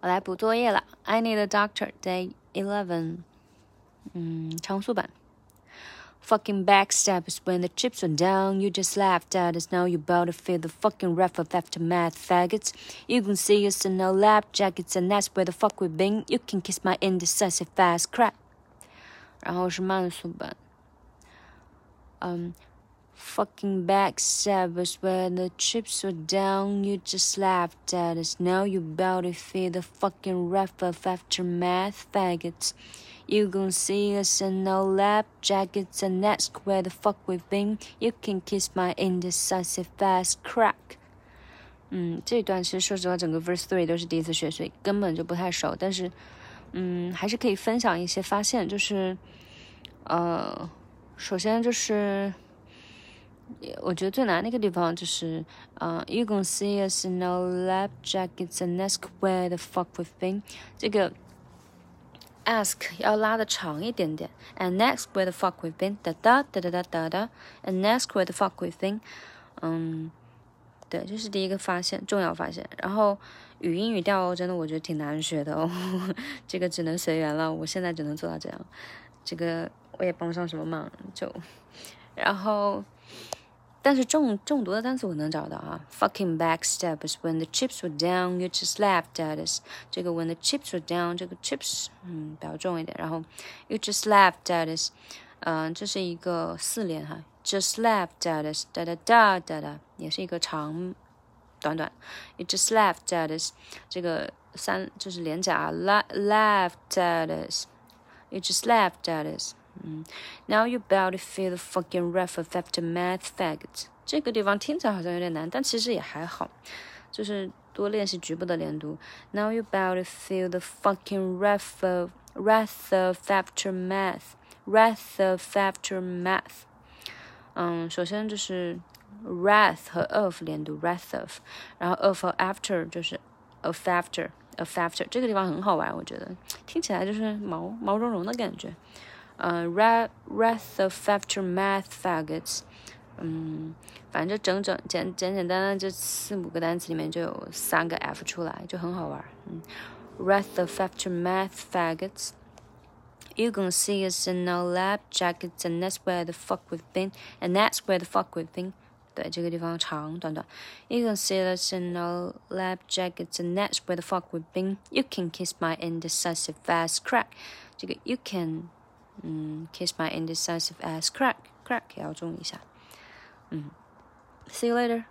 我来补作业了。I need a doctor. Day eleven. 嗯，长速版。Fucking backstabbers when the chips were down, you just laughed at us. Now you're about to feel the fucking wrath of aftermath, faggots. You can see us in our lap jackets, and that's where the fuck we've been. You can kiss my indecisive fast crap. 然后是慢速版。嗯。 fucking backstabbers when the chips were down. You just laughed at us. Now you about to feel the fucking wrath of aftermath, faggots. You gon' see us in no lap jackets, and that's where the fuck we've been. You can kiss my indecisive fast crack. 嗯，这段其实说实话，整个 verse three 都是第一次学，所以根本就不太熟。但是，嗯，还是可以分享一些发现，就是，呃，首先就是。 我觉得最难那个地方就是，嗯、uh,，You gon see us no lap jackets and ask where the fuck we've been。这个 ask 要拉的长一点点，and ask where the fuck we've been，哒哒哒哒哒哒哒，and ask where the fuck we've been。嗯，对，这是第一个发现，重要发现。然后语音语调真的我觉得挺难学的哦，这个只能随缘了。我现在只能做到这样，这个我也帮不上什么忙，就然后。但是中中毒的单词我能找到啊，fucking back steps when the chips were down you just laughed at us。这个 when the chips were down，这个 chips 嗯比较重一点，然后 you just laughed at us，嗯，这是一个四连哈，just laughed at us，哒哒哒哒哒，也是一个长短短，you just laughed at us，这个三就是连着啊，laughed at us，you just laughed at us。嗯，Now you about to feel the fucking wrath of aftermath, faggot。这个地方听起来好像有点难，但其实也还好，就是多练习局部的连读。Now you about to feel the fucking wrath of wrath of aftermath, wrath of aftermath。嗯，首先就是 wrath 和 of 连读，wrath of，然后 of 和 after 就是 of after of after。这个地方很好玩，我觉得听起来就是毛毛茸茸的感觉。 呃，wrath of aftermath faggots，嗯，反正整整简简简单单这四五个单词里面就有三个 f 出来，就很好玩。嗯，wrath of aftermath faggots。You gonna see us in our lab jackets, and that's where the fuck we've been, and that's where the fuck we've been. 对，这个地方长短短。You can see us in our lab jackets, and that's where the fuck we've been. You can kiss my indecisive fast crack. 这个 you can 嗯，kiss my indecisive ass crack crack 也要重一下。嗯，see you later。